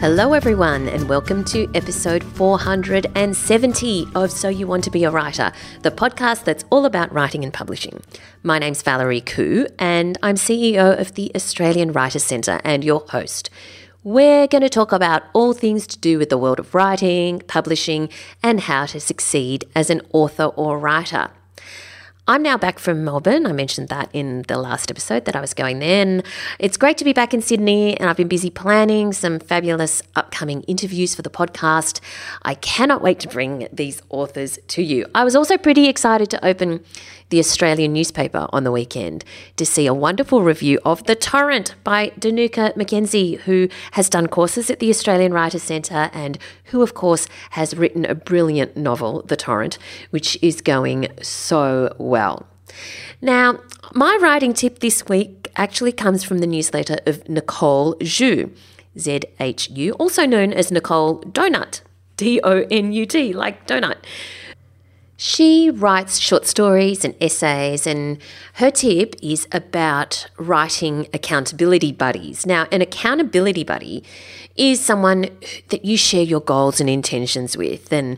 Hello, everyone, and welcome to episode 470 of So You Want to Be a Writer, the podcast that's all about writing and publishing. My name's Valerie Khoo, and I'm CEO of the Australian Writers Centre and your host. We're going to talk about all things to do with the world of writing, publishing, and how to succeed as an author or writer. I'm now back from Melbourne. I mentioned that in the last episode that I was going then. It's great to be back in Sydney, and I've been busy planning some fabulous upcoming interviews for the podcast. I cannot wait to bring these authors to you. I was also pretty excited to open the Australian newspaper on the weekend to see a wonderful review of The Torrent by Dinuka McKenzie, who has done courses at the Australian Writers Centre and who, of course, has written a brilliant novel, The Torrent, which is going so well. Now, my writing tip this week actually comes from the newsletter of Nicole Zhu, Z H U, also known as Nicole Donut, D O N U T, like donut. She writes short stories and essays, and her tip is about writing accountability buddies. Now, an accountability buddy is someone that you share your goals and intentions with. And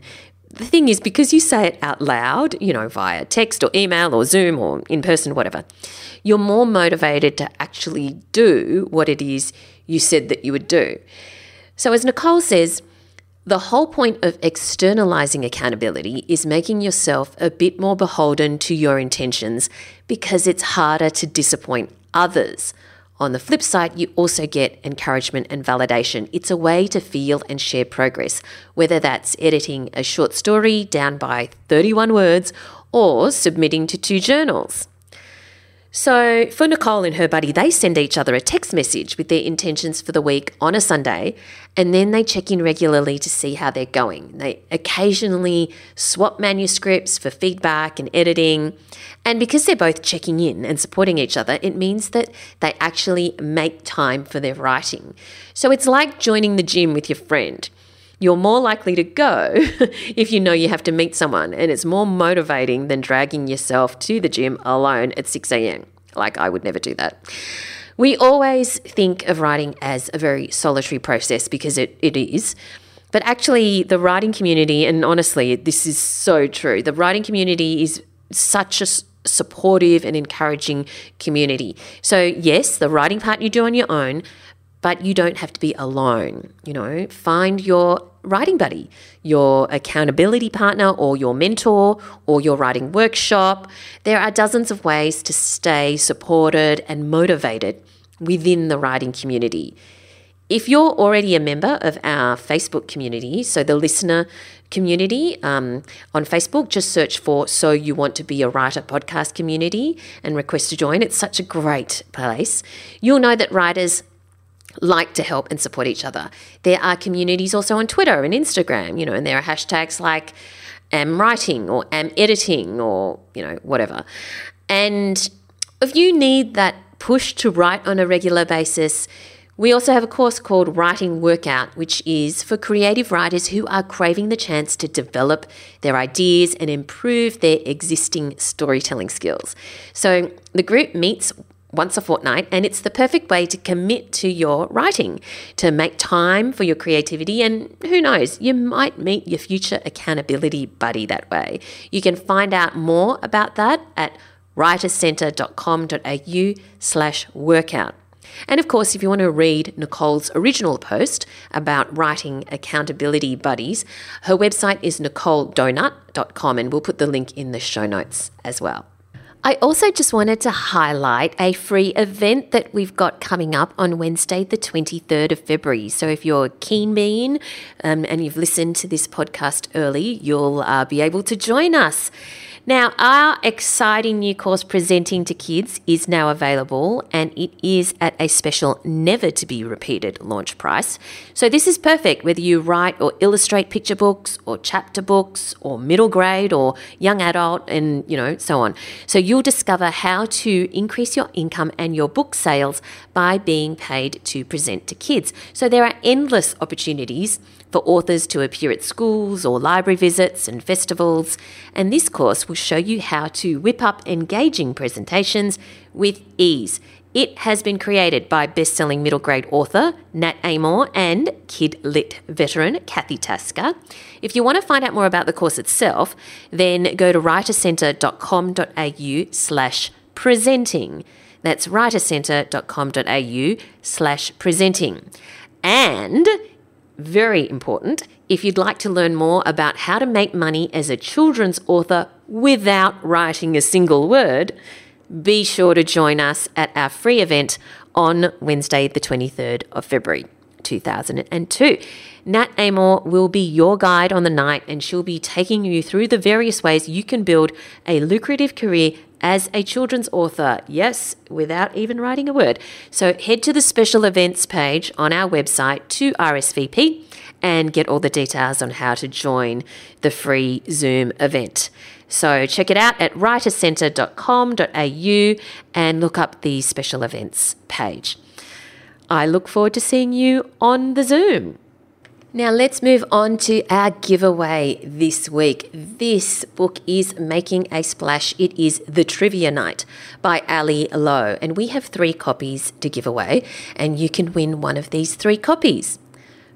the thing is, because you say it out loud, you know, via text or email or Zoom or in person, whatever, you're more motivated to actually do what it is you said that you would do. So, as Nicole says, the whole point of externalizing accountability is making yourself a bit more beholden to your intentions because it's harder to disappoint others. On the flip side, you also get encouragement and validation. It's a way to feel and share progress, whether that's editing a short story down by 31 words or submitting to two journals. So, for Nicole and her buddy, they send each other a text message with their intentions for the week on a Sunday, and then they check in regularly to see how they're going. They occasionally swap manuscripts for feedback and editing. And because they're both checking in and supporting each other, it means that they actually make time for their writing. So, it's like joining the gym with your friend you're more likely to go if you know you have to meet someone, and it's more motivating than dragging yourself to the gym alone at 6 a.m. Like, I would never do that. We always think of writing as a very solitary process because it, it is. But actually, the writing community, and honestly, this is so true, the writing community is such a supportive and encouraging community. So, yes, the writing part you do on your own, but you don't have to be alone. You know, find your writing buddy, your accountability partner, or your mentor, or your writing workshop. There are dozens of ways to stay supported and motivated within the writing community. If you're already a member of our Facebook community, so the listener community um, on Facebook, just search for So You Want to Be a Writer podcast community and request to join. It's such a great place. You'll know that writers like to help and support each other. There are communities also on Twitter and Instagram, you know, and there are hashtags like am writing or am editing or, you know, whatever. And if you need that push to write on a regular basis, we also have a course called Writing Workout, which is for creative writers who are craving the chance to develop their ideas and improve their existing storytelling skills. So the group meets once a fortnight, and it's the perfect way to commit to your writing, to make time for your creativity, and who knows, you might meet your future accountability buddy that way. You can find out more about that at writerscentre.com.au slash workout. And of course, if you want to read Nicole's original post about writing accountability buddies, her website is nicoledonut.com, and we'll put the link in the show notes as well. I also just wanted to highlight a free event that we've got coming up on Wednesday, the 23rd of February. So if you're keen bean um, and you've listened to this podcast early, you'll uh, be able to join us. Now, our exciting new course presenting to kids is now available and it is at a special never to be repeated launch price. So, this is perfect whether you write or illustrate picture books or chapter books or middle grade or young adult and, you know, so on. So, you'll discover how to increase your income and your book sales by being paid to present to kids. So, there are endless opportunities for authors to appear at schools or library visits and festivals, and this course will show you how to whip up engaging presentations with ease. It has been created by best-selling middle grade author Nat Amoore and Kid Lit veteran Kathy Tasker. If you want to find out more about the course itself, then go to writercentre.com.au slash presenting. That's writercentre.com.au slash presenting. And very important, if you'd like to learn more about how to make money as a children's author without writing a single word, be sure to join us at our free event on Wednesday, the 23rd of February. 2002. Nat Amoore will be your guide on the night and she'll be taking you through the various ways you can build a lucrative career as a children's author. Yes, without even writing a word. So head to the special events page on our website to RSVP and get all the details on how to join the free Zoom event. So check it out at writercentre.com.au and look up the special events page. I look forward to seeing you on the Zoom. Now, let's move on to our giveaway this week. This book is making a splash. It is The Trivia Night by Ali Lowe, and we have three copies to give away, and you can win one of these three copies.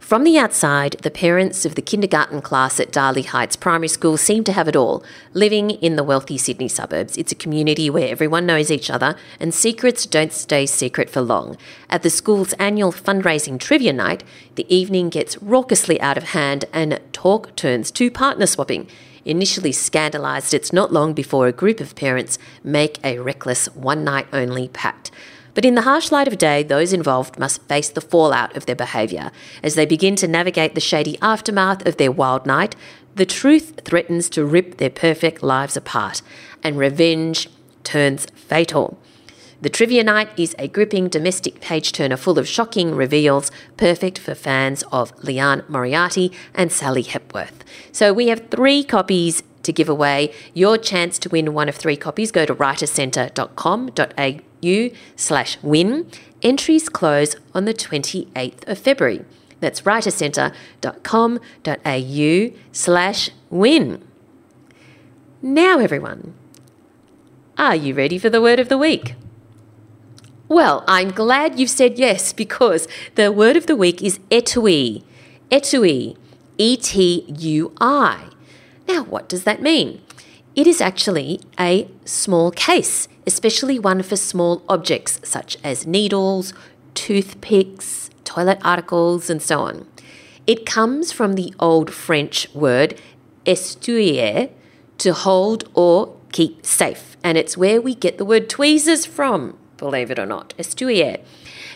From the outside, the parents of the kindergarten class at Darley Heights Primary School seem to have it all. Living in the wealthy Sydney suburbs, it's a community where everyone knows each other and secrets don't stay secret for long. At the school's annual fundraising trivia night, the evening gets raucously out of hand and talk turns to partner swapping. Initially scandalised, it's not long before a group of parents make a reckless one night only pact. But in the harsh light of day, those involved must face the fallout of their behaviour. As they begin to navigate the shady aftermath of their wild night, the truth threatens to rip their perfect lives apart, and revenge turns fatal. The Trivia Night is a gripping domestic page turner full of shocking reveals, perfect for fans of Liane Moriarty and Sally Hepworth. So we have three copies to give away. Your chance to win one of three copies, go to writercentre.com.au slash win. Entries close on the 28th of February. That's writercentre.com.au slash win. Now, everyone, are you ready for the word of the week? Well, I'm glad you've said yes because the word of the week is etui. Etui. E T U I. Now, what does that mean? It is actually a small case, especially one for small objects such as needles, toothpicks, toilet articles, and so on. It comes from the old French word estuier, to hold or keep safe, and it's where we get the word tweezers from, believe it or not, estuier.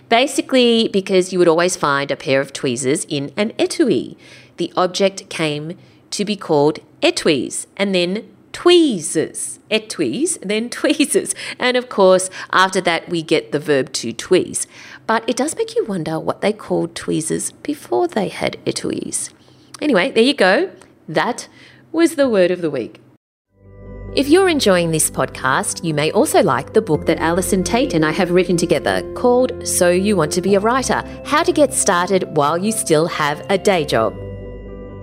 Basically, because you would always find a pair of tweezers in an etui. The object came to be called etuis and then tweezers. Etuis, then tweezers. And of course, after that, we get the verb to tweeze. But it does make you wonder what they called tweezers before they had etuis. Anyway, there you go. That was the word of the week. If you're enjoying this podcast, you may also like the book that Allison Tait and I have written together called So You Want to Be a Writer How to Get Started While You Still Have a Day Job.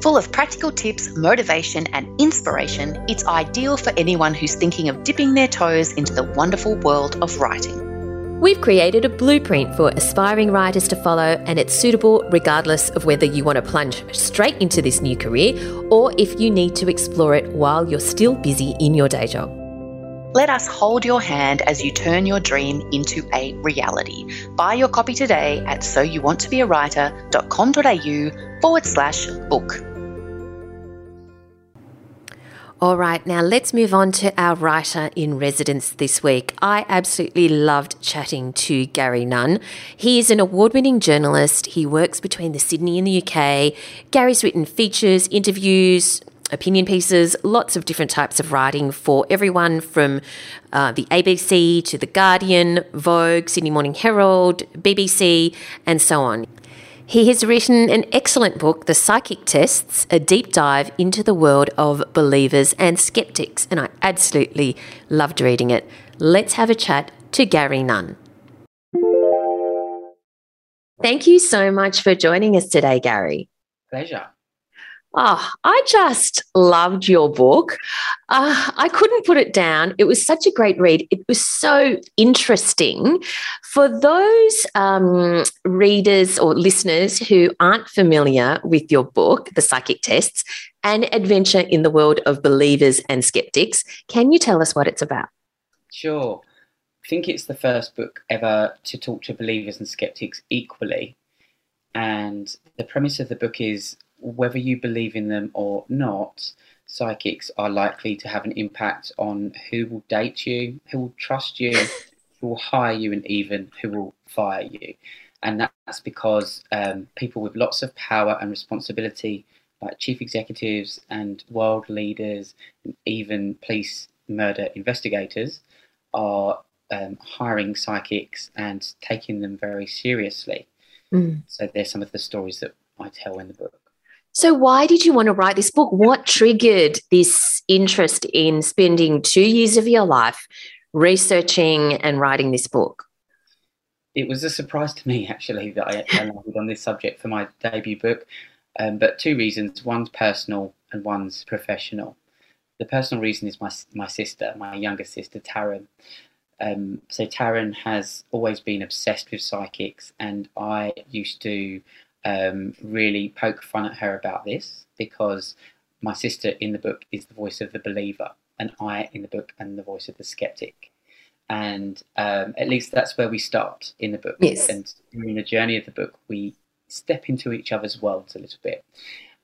Full of practical tips, motivation, and inspiration, it's ideal for anyone who's thinking of dipping their toes into the wonderful world of writing. We've created a blueprint for aspiring writers to follow, and it's suitable regardless of whether you want to plunge straight into this new career or if you need to explore it while you're still busy in your day job. Let us hold your hand as you turn your dream into a reality. Buy your copy today at soyouwanttobeawriter.com.au forward slash book. All right, now let's move on to our writer in residence this week. I absolutely loved chatting to Gary Nunn. He is an award winning journalist. He works between the Sydney and the UK. Gary's written features, interviews, opinion pieces, lots of different types of writing for everyone from uh, the ABC to The Guardian, Vogue, Sydney Morning Herald, BBC, and so on. He has written an excellent book, The Psychic Tests, a deep dive into the world of believers and skeptics, and I absolutely loved reading it. Let's have a chat to Gary Nunn. Thank you so much for joining us today, Gary. Pleasure. Oh, I just loved your book. Uh, I couldn't put it down. It was such a great read. It was so interesting. For those um, readers or listeners who aren't familiar with your book, The Psychic Tests, An Adventure in the World of Believers and Skeptics, can you tell us what it's about? Sure. I think it's the first book ever to talk to believers and skeptics equally. And the premise of the book is whether you believe in them or not, psychics are likely to have an impact on who will date you, who will trust you, who will hire you, and even who will fire you. And that's because um, people with lots of power and responsibility, like chief executives and world leaders, and even police murder investigators, are um, hiring psychics and taking them very seriously. Mm. So, there's some of the stories that I tell in the book. So, why did you want to write this book? What triggered this interest in spending two years of your life researching and writing this book? It was a surprise to me, actually, that I landed on this subject for my debut book. Um, but two reasons one's personal and one's professional. The personal reason is my, my sister, my younger sister, Taryn. Um, so, Taryn has always been obsessed with psychics, and I used to um, really poke fun at her about this because my sister in the book is the voice of the believer, and I in the book am the voice of the skeptic. And um, at least that's where we start in the book. Yes. And in the journey of the book, we step into each other's worlds a little bit.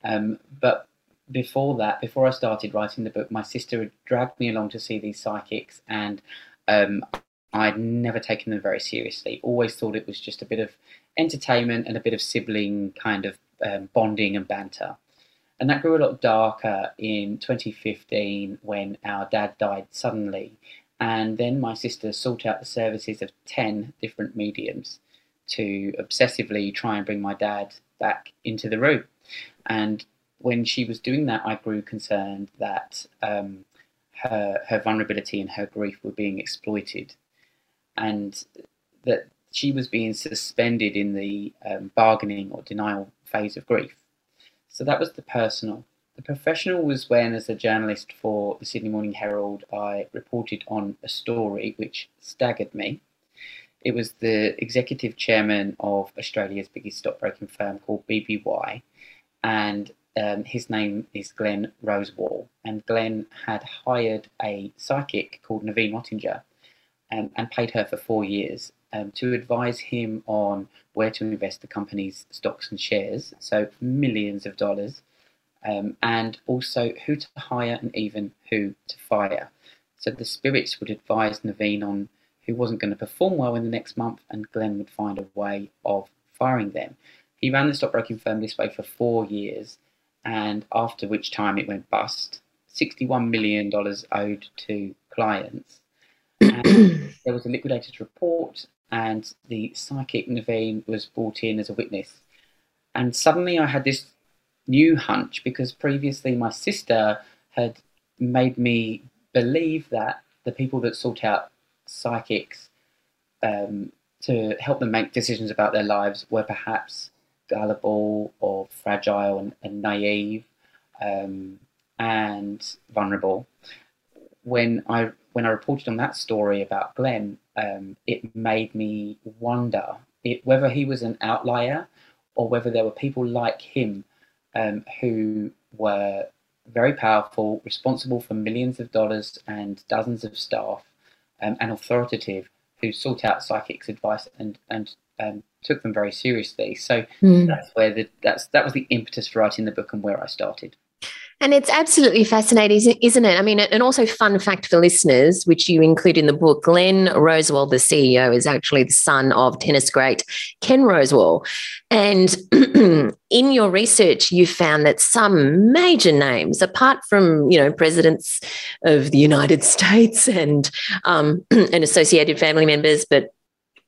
Um, but before that, before I started writing the book, my sister had dragged me along to see these psychics, and um, I'd never taken them very seriously. Always thought it was just a bit of entertainment and a bit of sibling kind of um, bonding and banter. And that grew a lot darker in 2015 when our dad died suddenly. And then my sister sought out the services of 10 different mediums to obsessively try and bring my dad back into the room. And when she was doing that, I grew concerned that um, her, her vulnerability and her grief were being exploited. And that she was being suspended in the um, bargaining or denial phase of grief. So that was the personal. The professional was when, as a journalist for the Sydney Morning Herald, I reported on a story which staggered me. It was the executive chairman of Australia's biggest stockbroking firm called BBY, and um, his name is Glenn Rosewall. And Glenn had hired a psychic called Naveen Mottinger um, and paid her for four years um, to advise him on where to invest the company's stocks and shares, so millions of dollars, um, and also who to hire and even who to fire. So the spirits would advise Naveen on who wasn't going to perform well in the next month, and Glenn would find a way of firing them. He ran the stockbroking firm this way for four years, and after which time it went bust. $61 million owed to clients. there was a liquidator's report, and the psychic Naveen was brought in as a witness. And suddenly I had this new hunch because previously my sister had made me believe that the people that sought out psychics um, to help them make decisions about their lives were perhaps gullible or fragile and, and naive um, and vulnerable. When I when I reported on that story about Glenn, um, it made me wonder it, whether he was an outlier or whether there were people like him um, who were very powerful, responsible for millions of dollars and dozens of staff, um, and authoritative, who sought out psychics' advice and and um, took them very seriously. So mm. that's where the that's that was the impetus for writing the book and where I started. And it's absolutely fascinating, isn't it? I mean, and also fun fact for listeners, which you include in the book, Glenn Rosewall, the CEO, is actually the son of tennis great Ken Rosewall. And in your research, you found that some major names, apart from you know presidents of the United States and um, and associated family members, but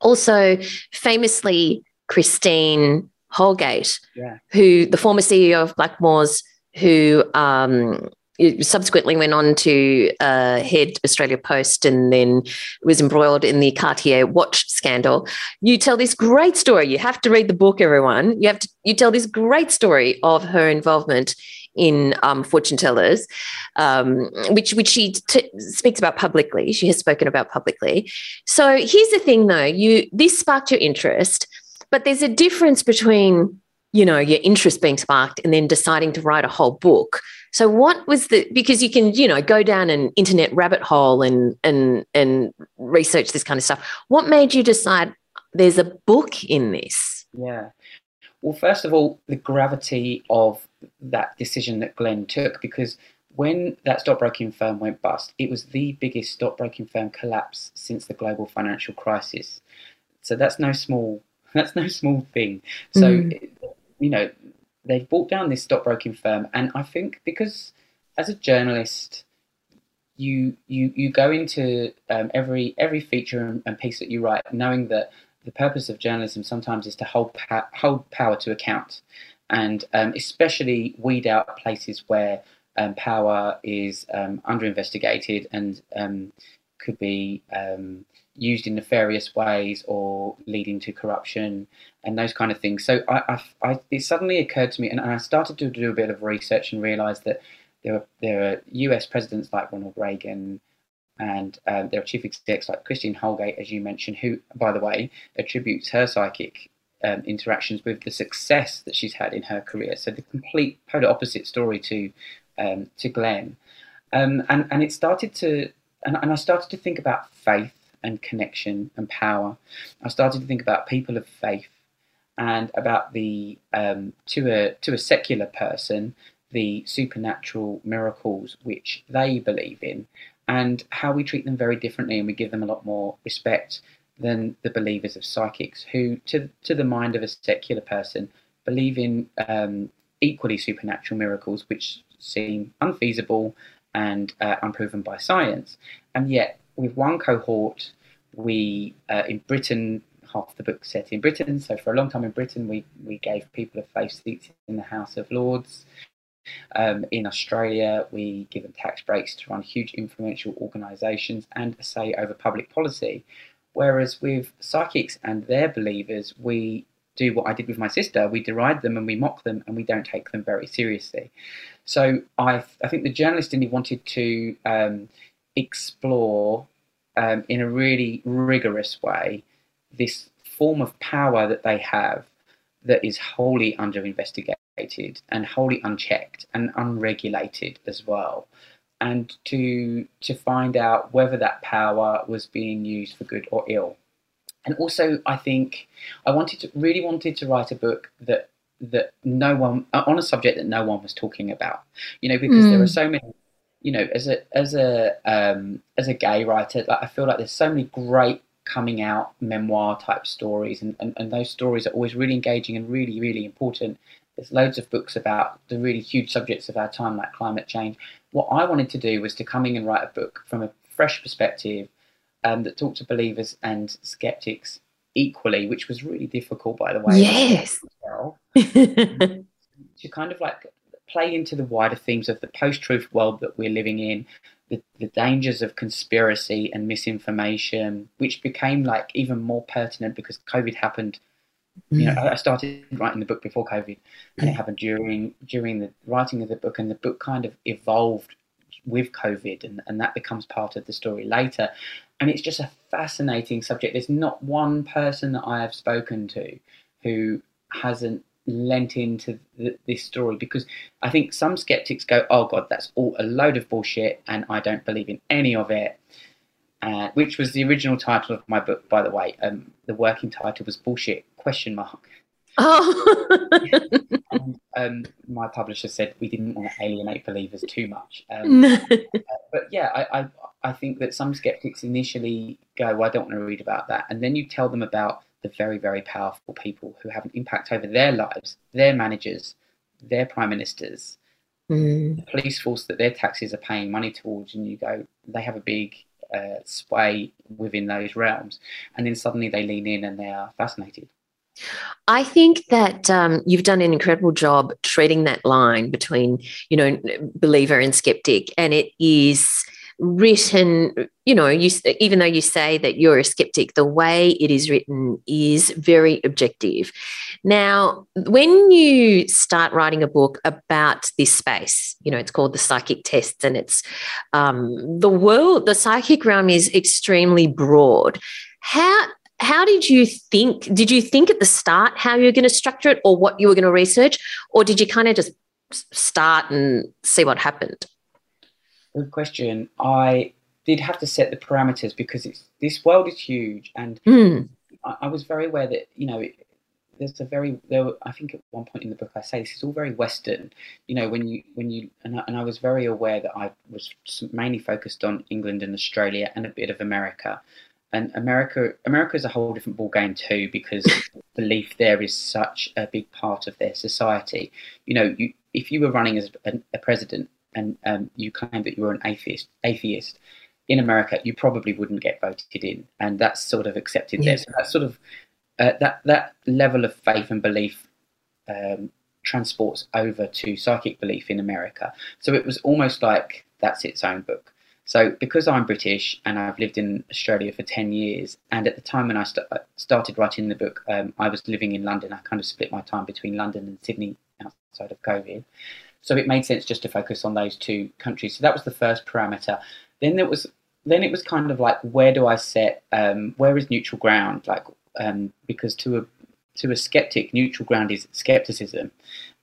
also famously Christine Holgate, yeah. who the former CEO of Blackmores who um, subsequently went on to uh, head Australia Post and then was embroiled in the Cartier watch scandal. You tell this great story. You have to read the book, everyone. You have to you tell this great story of her involvement in um, Fortune Tellers, um, which which she t- speaks about publicly. She has spoken about publicly. So here's the thing, though: you this sparked your interest, but there's a difference between you know your interest being sparked and then deciding to write a whole book. So what was the because you can you know go down an internet rabbit hole and and and research this kind of stuff. What made you decide there's a book in this? Yeah. Well, first of all, the gravity of that decision that Glenn took, because when that stockbroking firm went bust, it was the biggest stockbroking firm collapse since the global financial crisis. So that's no small that's no small thing. So mm. You know they've brought down this stockbroking firm, and I think because as a journalist, you you you go into um, every every feature and, and piece that you write knowing that the purpose of journalism sometimes is to hold pa- hold power to account, and um, especially weed out places where um, power is um, under investigated and um, could be um, used in nefarious ways or leading to corruption and those kind of things. So I, I, I, it suddenly occurred to me, and I started to do a bit of research and realised that there were there are U.S. presidents like Ronald Reagan and um, there are chief execs like Christine Holgate, as you mentioned, who, by the way, attributes her psychic um, interactions with the success that she's had in her career. So the complete polar opposite story to um, to Glenn, um, and and it started to, and, and I started to think about faith and connection and power. I started to think about people of faith and about the um, to a to a secular person the supernatural miracles which they believe in and how we treat them very differently and we give them a lot more respect than the believers of psychics who to, to the mind of a secular person believe in um, equally supernatural miracles which seem unfeasible and uh, unproven by science and yet with one cohort we uh, in britain half the book set in britain so for a long time in britain we, we gave people a face seats in the house of lords um, in Australia, we give them tax breaks to run huge influential organisations and a say over public policy. Whereas with psychics and their believers, we do what I did with my sister. We deride them and we mock them and we don't take them very seriously. So I, I think the journalist in me wanted to um, explore um, in a really rigorous way this form of power that they have that is wholly under investigation and wholly unchecked and unregulated as well. And to to find out whether that power was being used for good or ill. And also i think i wanted to really wanted to write a book that that no one on a subject that no one was talking about. You know because mm. there are so many you know as a as a um, as a gay writer like i feel like there's so many great coming out memoir type stories and, and, and those stories are always really engaging and really really important there's loads of books about the really huge subjects of our time, like climate change. What I wanted to do was to come in and write a book from a fresh perspective um, that talked to believers and skeptics equally, which was really difficult, by the way. Yes. Well, to kind of like play into the wider themes of the post-truth world that we're living in, the, the dangers of conspiracy and misinformation, which became like even more pertinent because COVID happened you know, mm. I started writing the book before COVID, and it happened during during the writing of the book, and the book kind of evolved with COVID, and, and that becomes part of the story later. And it's just a fascinating subject. There's not one person that I have spoken to who hasn't lent into the, this story because I think some skeptics go, "Oh God, that's all a load of bullshit," and I don't believe in any of it uh, which was the original title of my book, by the way. Um, the working title was "Bullshit?" Question mark. Oh. and, um, my publisher said we didn't want to alienate believers too much. Um, uh, but yeah, I, I, I think that some skeptics initially go, "Well, I don't want to read about that," and then you tell them about the very, very powerful people who have an impact over their lives, their managers, their prime ministers, mm. the police force that their taxes are paying money towards, and you go, they have a big uh, sway within those realms. And then suddenly they lean in and they are fascinated. I think that um, you've done an incredible job treading that line between, you know, believer and skeptic, and it is written, you know, you even though you say that you're a skeptic, the way it is written is very objective. Now, when you start writing a book about this space, you know, it's called the psychic tests, and it's um, the world, the psychic realm is extremely broad. How how did you think? Did you think at the start how you were going to structure it, or what you were going to research, or did you kind of just start and see what happened? Good question. I did have to set the parameters because it's this world is huge, and mm. I, I, was very aware that you know there's a very there. I think at one point in the book I say this is all very Western. You know when you when you and I, and I was very aware that I was mainly focused on England and Australia and a bit of America. And America, America is a whole different ball game too, because belief there is such a big part of their society. You know, you, if you were running as a, a president and um, you claimed that you were an atheist, atheist in America, you probably wouldn't get voted in, and that's sort of accepted there. So that sort of uh, that that level of faith and belief um, transports over to psychic belief in America. So it was almost like that's its own book. So because I'm British and I've lived in Australia for ten years, and at the time when I st- uh, started writing the book, um, I was living in London. I kind of split my time between London and Sydney outside of COVID. So it made sense just to focus on those two countries. So that was the first parameter. Then there was then it was kind of like where do I set um, where is neutral ground like um, because to a to a skeptic neutral ground is skepticism,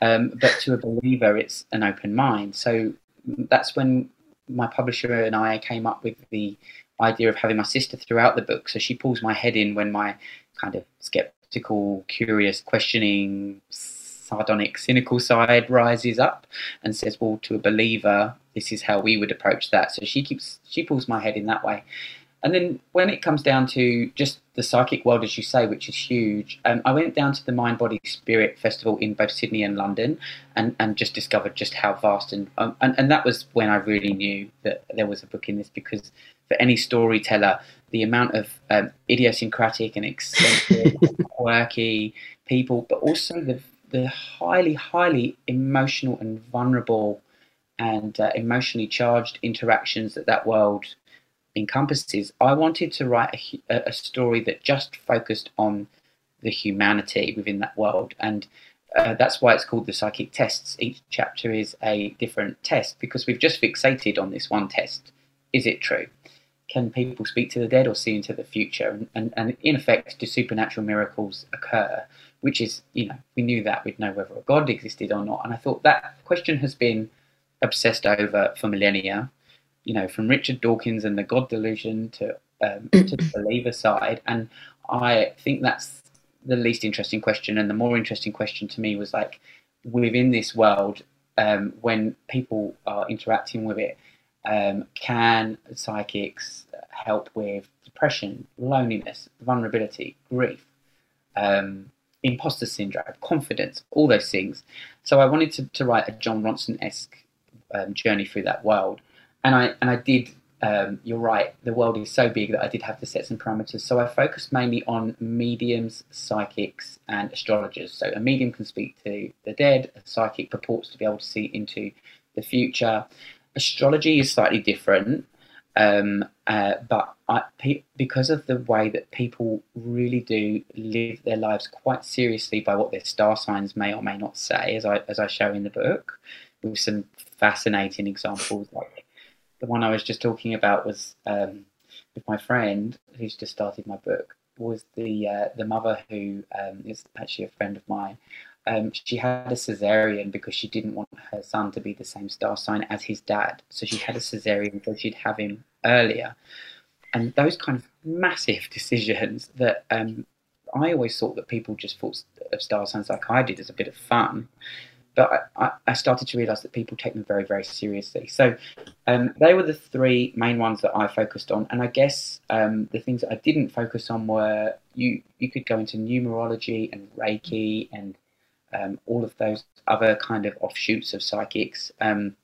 um, but to a believer it's an open mind. So that's when my publisher and I came up with the idea of having my sister throughout the book. So she pulls my head in when my kind of skeptical, curious, questioning sardonic, cynical side rises up and says, "Well, to a believer, this is how we would approach that." So she keeps she pulls my head in that way. And then when it comes down to just the psychic world, as you say, which is huge, um, I went down to the Mind Body Spirit Festival in both Sydney and London, and, and just discovered just how vast and, um, and and that was when I really knew that there was a book in this because for any storyteller, the amount of um, idiosyncratic and eccentric, quirky people, but also the the highly, highly emotional and vulnerable and uh, emotionally charged interactions that that world encompasses, I wanted to write a, a, story that just focused on the humanity within that world. And uh, that's why it's called the psychic tests. Each chapter is a different test because we've just fixated on this one test. Is it true? Can people speak to the dead or see into the future? And, and, and in effect, do supernatural miracles occur? Which is, you know, we knew that we'd know whether a God existed or not. And I thought that question has been obsessed over for millennia, you know, from Richard Dawkins and the God delusion to, um, to the believer side. And I think that's the least interesting question. And the more interesting question to me was like, within this world, um, when people are interacting with it, um, can psychics help with depression, loneliness, vulnerability, grief? Um, imposter syndrome, confidence, all those things. So I wanted to, to write a Jon Ronson esque um, journey through that world, and I and I did. Um, you're right. The world is so big that I did have to set some parameters. So I focused mainly on mediums, psychics, and astrologers. So a medium can speak to the dead. A psychic purports to be able to see into the future. Astrology is slightly different. Um, uh, but I, pe- because of the way that people really do live their lives quite seriously by what their star signs may or may not say, as I as I show in the book, with some fascinating examples. Like the one I was just talking about was um, with my friend who's just started my book. Was the uh, the mother who um, is actually a friend of mine um, she had a cesarean because she didn't want her son to be the same star sign as his dad. So she had a cesarean so she'd have him earlier. And those kind of massive decisions that um, I always thought that people just thought of star signs like I did as a bit of fun. But I, I started to realize that people take them very, very seriously. So um, they were the three main ones that I focused on. And I guess um, the things that I didn't focus on were you, you could go into numerology and Reiki and um, all of those other kind of offshoots of psychics. Um,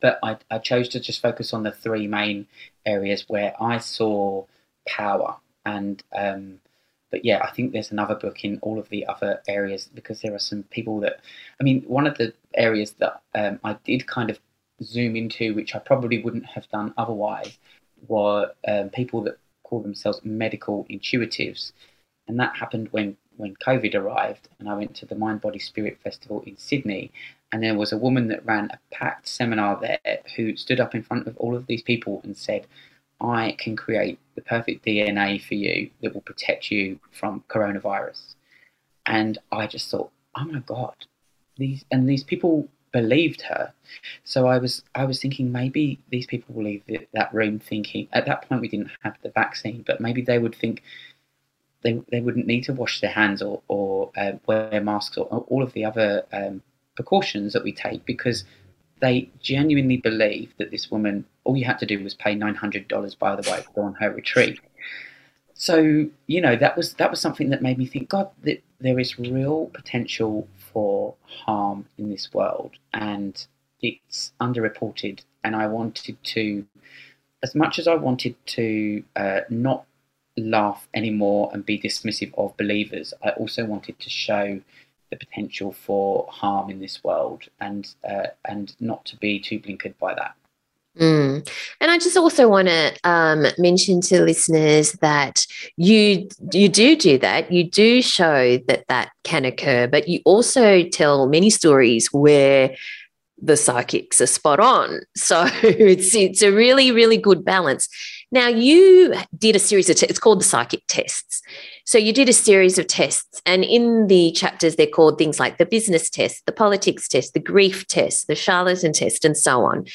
but I, I, chose to just focus on the three main areas where I saw power. And um, but yeah, I think there's another book in all of the other areas because there are some people that I mean, one of the areas that um, I did kind of zoom into, which I probably wouldn't have done otherwise, were um, people that call themselves medical intuitives, and that happened when when COVID arrived, and I went to the Mind Body Spirit Festival in Sydney, and there was a woman that ran a packed seminar there who stood up in front of all of these people and said, I can create the perfect DNA for you that will protect you from coronavirus. And I just thought, oh my God, these and these people believed her. So I was I was thinking maybe these people will leave that room thinking at that point we didn't have the vaccine, but maybe they would think they, they wouldn't need to wash their hands or, or uh, wear masks or, or, all of the other um, precautions that we take because they genuinely believe that this woman, all you had to do was pay $900, by the way, to go on her retreat. So, you know, that was that was something that made me think, God, that there is real potential for harm in this world and it's underreported. And I wanted to, as much as I wanted to uh, not laugh anymore and be dismissive of believers, I also wanted to show the potential for harm in this world and uh, and not to be too blinkered by that. Mm. And I just also want to um, mention to listeners that you you do do that. You do show that that can occur, but you also tell many stories where the psychics are spot on. So it's it's a really really good balance. Now you did a series of te- it's called the psychic tests. So you did a series of tests, and in the chapters they're called things like the business test, the politics test, the grief test, the charlatan test, and so on.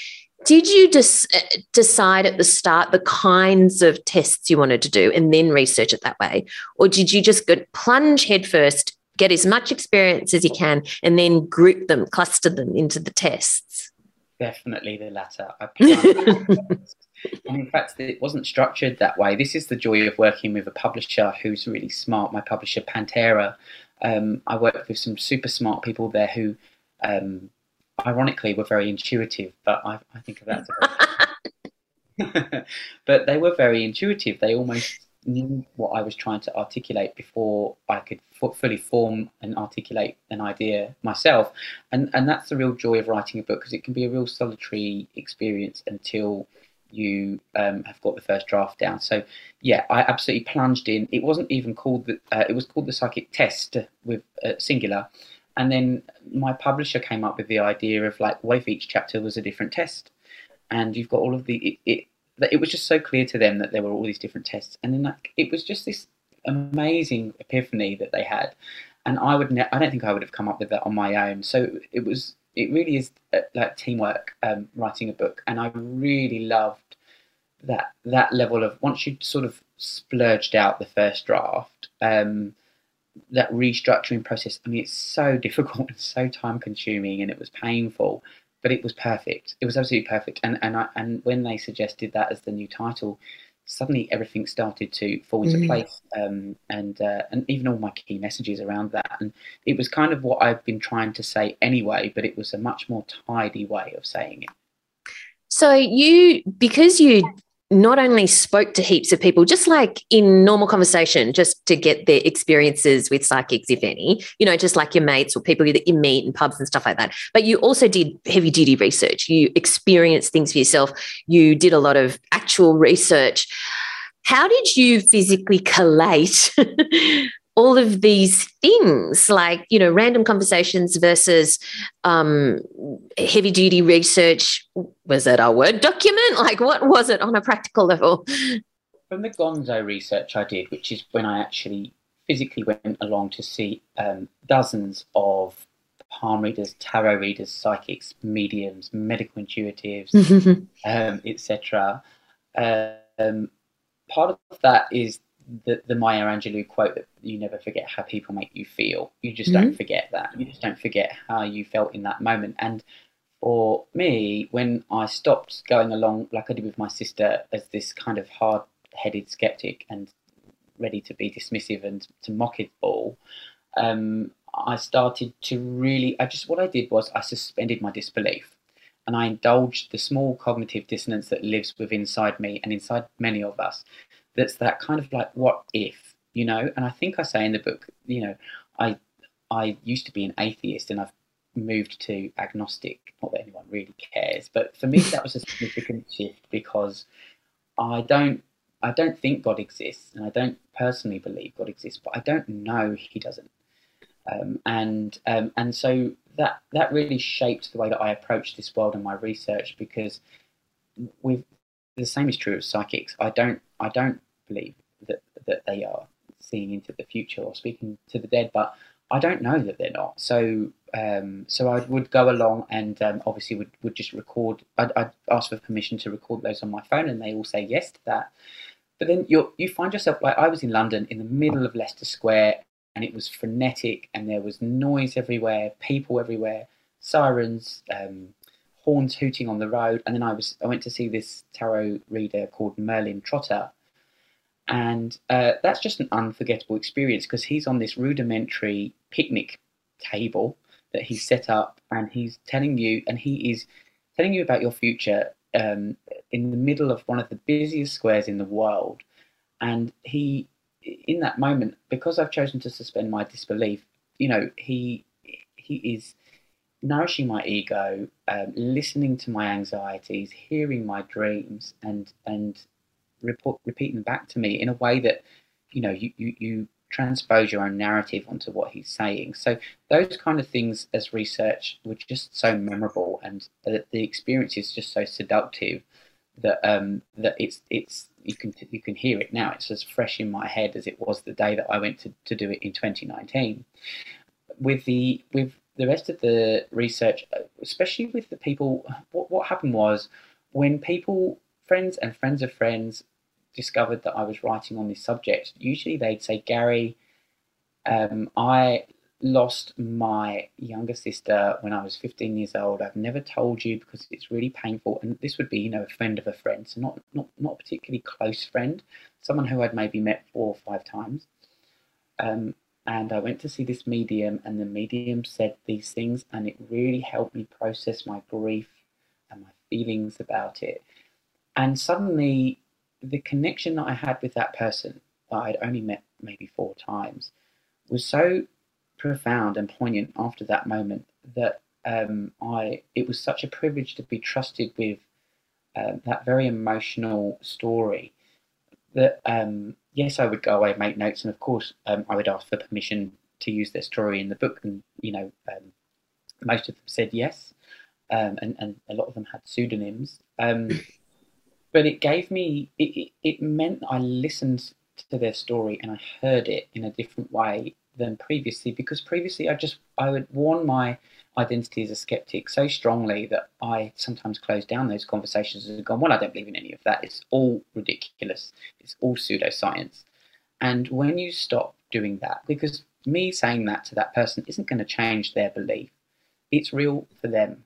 Did you des- uh, decide at the start the kinds of tests you wanted to do and then research it that way? Or did you just go plunge headfirst, get as much experience as you can, and then group them, cluster them into the tests? Definitely the latter. I and in fact, it wasn't structured that way. This is the joy of working with a publisher who's really smart. My publisher, Pantera. Um, I worked with some super smart people there who, um, ironically, were very intuitive. But I, I think of that. but they were very intuitive. They almost knew what I was trying to articulate before I could f- fully form and articulate an idea myself. And and that's the real joy of writing a book because it can be a real solitary experience until you um, have got the first draft down. So yeah, I absolutely plunged in. It wasn't even called the. Uh, it was called the psychic test with uh, singular, and then my publisher came up with the idea of like, what if each chapter was a different test, and you've got all of the. It, it, it was just so clear to them that there were all these different tests, and then like, it was just this amazing epiphany that they had, and I would. Ne- I don't think I would have come up with that on my own. So it was it really is uh, like teamwork um, writing a book, and I really loved that that level of once you sort of splurged out the first draft, um, that restructuring process. I mean, it's so difficult and so time consuming, and it was painful, but it was perfect. It was absolutely perfect, and and I, and when they suggested that as the new title, suddenly everything started to fall into mm. place um, and uh, and even all my key messages around that and it was kind of what I've been trying to say anyway but it was a much more tidy way of saying it so you because you not only spoke to heaps of people, just like in normal conversation, just to get their experiences with psychics, if any, you know, just like your mates or people that you meet in pubs and stuff like that. But you also did heavy duty research. You experienced things for yourself. You did a lot of actual research. How did you physically collate all of these things like you know random conversations versus um, heavy duty research was it a word document? Like what was it on a practical level? From the gonzo research i did which is when i actually physically went along to see um, dozens of palm readers tarot readers psychics mediums medical intuitives um, etc um, part of that is the, the Maya Angelou quote that you never forget how people make you feel. You just mm-hmm. don't forget that. You just don't forget how you felt in that moment. And for me, when I stopped going along like I did with my sister as this kind of hard headed skeptic and ready to be dismissive and to mock it all, um, I started to really, I just, what I did was I suspended my disbelief and I indulged the small cognitive dissonance that lives within inside me and inside many of us that's that kind of like what if you know and i think i say in the book you know i i used to be an atheist and i've moved to agnostic. Not that anyone really cares, but for me that was a significant shift because I don't I don't think God exists, and I don't personally believe God exists, but I don't know He doesn't. Um, and um, and so that that really shaped the way that I approach this world and my research because with the same is true of psychics. I don't I don't believe that that they are seeing into the future or speaking to the dead, but I don't know that they're not. So um, so I would go along and um, obviously would, would just record. I'd, I'd, ask for permission to record those on my phone, and they all say yes to that. But then you you find yourself like I was in London in the middle of Leicester Square, and it was frenetic, and there was noise everywhere, people everywhere, sirens, um, horns hooting on the road, and then I was I went to see this tarot reader called Merlin Trotter, and uh, that's just an unforgettable experience because he's on this rudimentary picnic table that he's set up, and he's telling you, and he is telling you about your future um, in the middle of one of the busiest squares in the world, and he, in that moment, because I've chosen to suspend my disbelief, you know, he he is nourishing my ego, um, listening to my anxieties, hearing my dreams, and and report, repeating back to me in a way that you know you, you, you transpose your own narrative onto what he's saying. So those kind of things as research were just so memorable, and the, the experience is just so seductive that um, that it's it's you can you can hear it now. It's as fresh in my head as it was the day that I went to, to do it in 2019. With the with the rest of the research, especially with the people, what what happened was when people friends and friends of friends discovered that I was writing on this subject, usually they'd say, Gary, um, I lost my younger sister when I was 15 years old. I've never told you because it's really painful. And this would be, you know, a friend of a friend, so not not not a particularly close friend, someone who I'd maybe met four or five times. Um, and I went to see this medium, and the medium said these things, and it really helped me process my grief and my feelings about it. And suddenly, the connection that I had with that person that I'd only met maybe four times was so profound and poignant after that moment that um, I it was such a privilege to be trusted with uh, that very emotional story that um, yes I would go away and make notes and of course um, I would ask for permission to use their story in the book and you know um, most of them said yes um, and, and a lot of them had pseudonyms but it gave me it, it, it meant I listened to their story and I heard it in a different way than previously because previously I just I would warn my identity as a skeptic so strongly that I sometimes closed down those conversations and gone, well, I don't believe in any of that. It's all ridiculous. It's all pseudoscience. And when you stop doing that, because me saying that to that person isn't going to change their belief, it's real for them.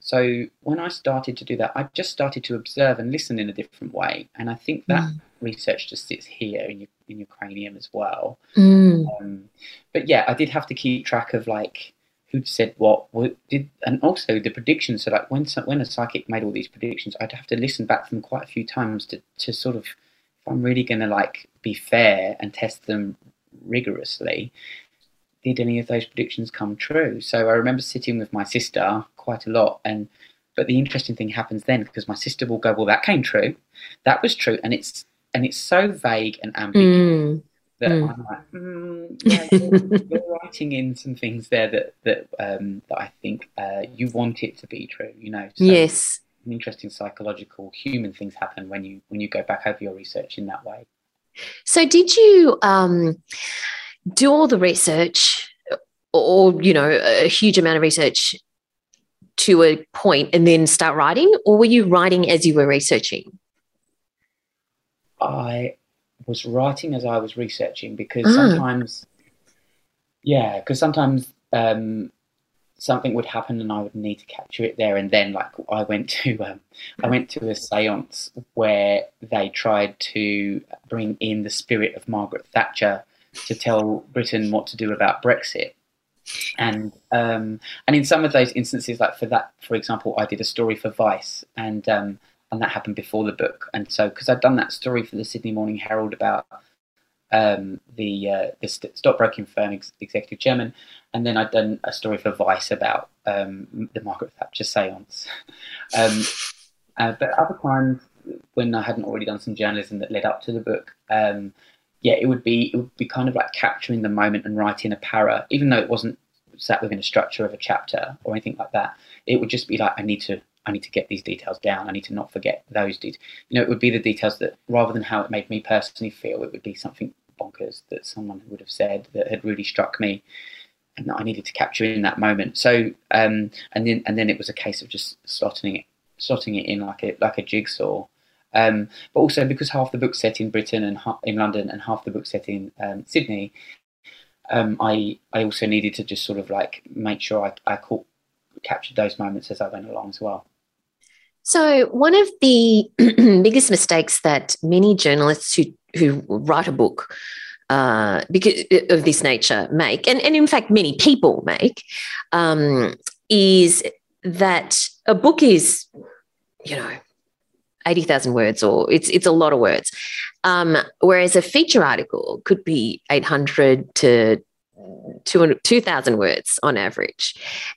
So when I started to do that, I just started to observe and listen in a different way, and I think that mm. research just sits here in your in your cranium as well. Mm. Um, but yeah, I did have to keep track of like who said what, what did, and also the predictions. So like when when a psychic made all these predictions, I'd have to listen back to them quite a few times to to sort of if I'm really going to like be fair and test them rigorously did any of those predictions come true? So I remember sitting with my sister quite a lot, and but the interesting thing happens then because my sister will go, "Well, that came true, that was true," and it's and it's so vague and ambiguous. Mm. That mm. I'm like, mm, yeah, you're, you're, writing in some things there that that um, that I think uh, you want it to be true. You know, so yes, interesting psychological human things happen when you when you go back over your research in that way. So, did you um, do all the research or, you know, a huge amount of research to a point and then start writing? Or were you writing as you were researching? I was writing as I was researching because ah. sometimes, yeah, because sometimes um, something would happen and I would need to capture it there and then. Like I went to, um, I went to a séance where they tried to bring in the spirit of Margaret Thatcher to tell Britain what to do about Brexit. And um, and in some of those instances, like for that, for example, I did a story for Vice, and um, and that happened before the book. And so, because I'd done that story for the Sydney Morning Herald about um, the uh, the stockbroking firm ex- executive chairman, and then I'd done a story for Vice about um, the Margaret Thatcher séance. um, uh, but other times, when I hadn't already done some journalism that led up to the book, um, yeah, it would be it would be kind of like capturing the moment and writing a para, even though it wasn't sat within a structure of a chapter or anything like that. It would just be like I need to I need to get these details down. I need to not forget those details. You know, it would be the details that rather than how it made me personally feel, it would be something bonkers that someone would have said that had really struck me and that I needed to capture in that moment. So um, and then and then it was a case of just slotting it slotting it in like a like a jigsaw. Um, but also because half the book's set in Britain and ha- in London and half the book's set in um, Sydney, um, I I also needed to just sort of like make sure I, I caught, captured those moments as I went along as well. So one of the biggest mistakes that many journalists who who write a book uh, because of this nature make, and, and in fact many people make, um, is that a book is, you know, 80,000 words or it's it's a lot of words. Um, whereas a feature article could be 800 to 2,000 words on average.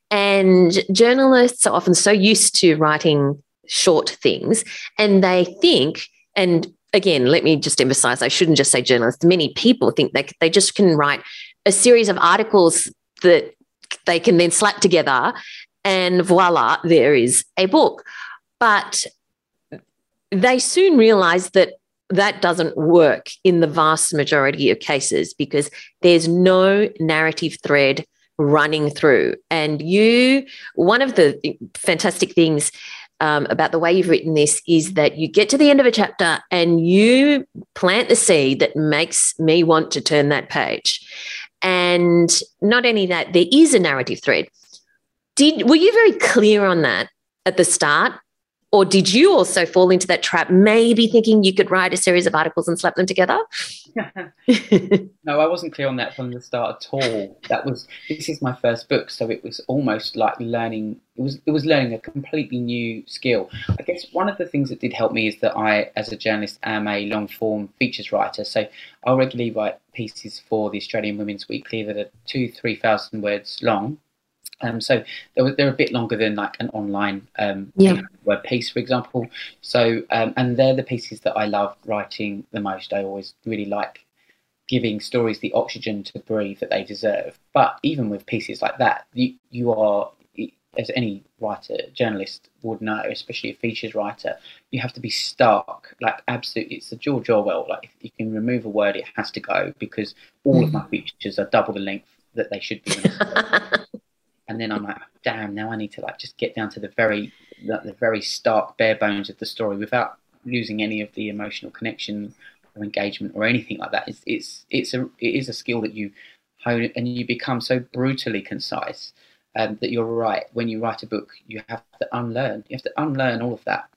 And journalists are often so used to writing short things and they think, and again, let me just emphasize, I shouldn't just say journalists, many people think they, they just can write a series of articles that they can then slap together and voila, there is a book. But they soon realize that that doesn't work in the vast majority of cases because there's no narrative thread running through. And you, one of the fantastic things um, about the way you've written this is that you get to the end of a chapter and you plant the seed that makes me want to turn that page. And not only that, there is a narrative thread. Did were you very clear on that at the start? Or did you also fall into that trap, maybe thinking you could write a series of articles and slap them together? no, I wasn't clear on that from the start at all. That was this is my first book, so it was almost like learning. It was it was learning a completely new skill. I guess one of the things that did help me is that I, as a journalist, am a long form features writer. So I'll regularly write pieces for the Australian Women's Weekly that are two three thousand words long um, so they're, they're a bit longer than like an online um, yeah. web piece, for example. So um, and they're the pieces that I love writing the most. I always really like giving stories the oxygen to breathe that they deserve. But even with pieces like that, you you are as any writer, journalist would know, especially a features writer, you have to be stark. Like absolutely, it's the George Orwell. Like if you can remove a word, it has to go because all mm. of my features are double the length that they should be. and then I'm like, damn, now I need to like just get down to the very the, the very stark bare bones of the story without losing any of the emotional connection or engagement or anything like that. It's it's it's a it is a skill that you hone and you become so brutally concise um, that you're right. When you write a book, you have to unlearn. You have to unlearn all of that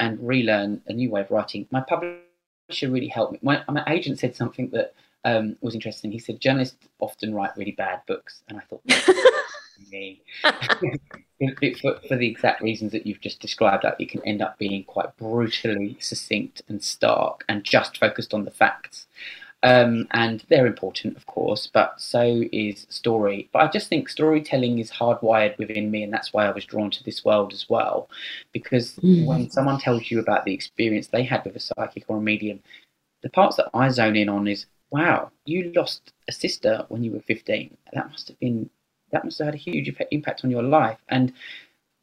and relearn a new way of writing. My publisher really helped me. My, my agent said something that um, was interesting. He said journalists often write really bad books, and I thought me for, for, the exact reasons that you've just described. That it can end up being quite brutally succinct and stark, and just focused on the facts. Um, and they're important, of course, but so is story. But I just think storytelling is hardwired within me, and that's why I was drawn to this world as well. Because mm. when someone tells you about the experience they had with a psychic or a medium, the parts that I zone in on is, wow, you lost a sister when you were 15. That must have been that must have had a huge impact on your life. And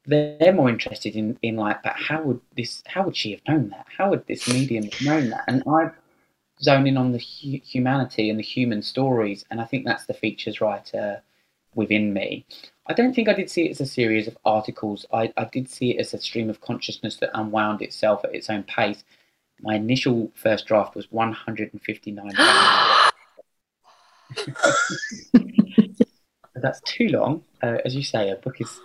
they're more interested in, in like, but how would this, how would she have known that? How would this medium have known that? And I've zoned in on the hu- humanity and the human stories. And I think that's the features writer within me. I don't think I did see it as a series of articles. I, I did see it as a stream of consciousness that unwound itself at its own pace. My initial first draft was 159 that's too long. Uh, as you say, a book is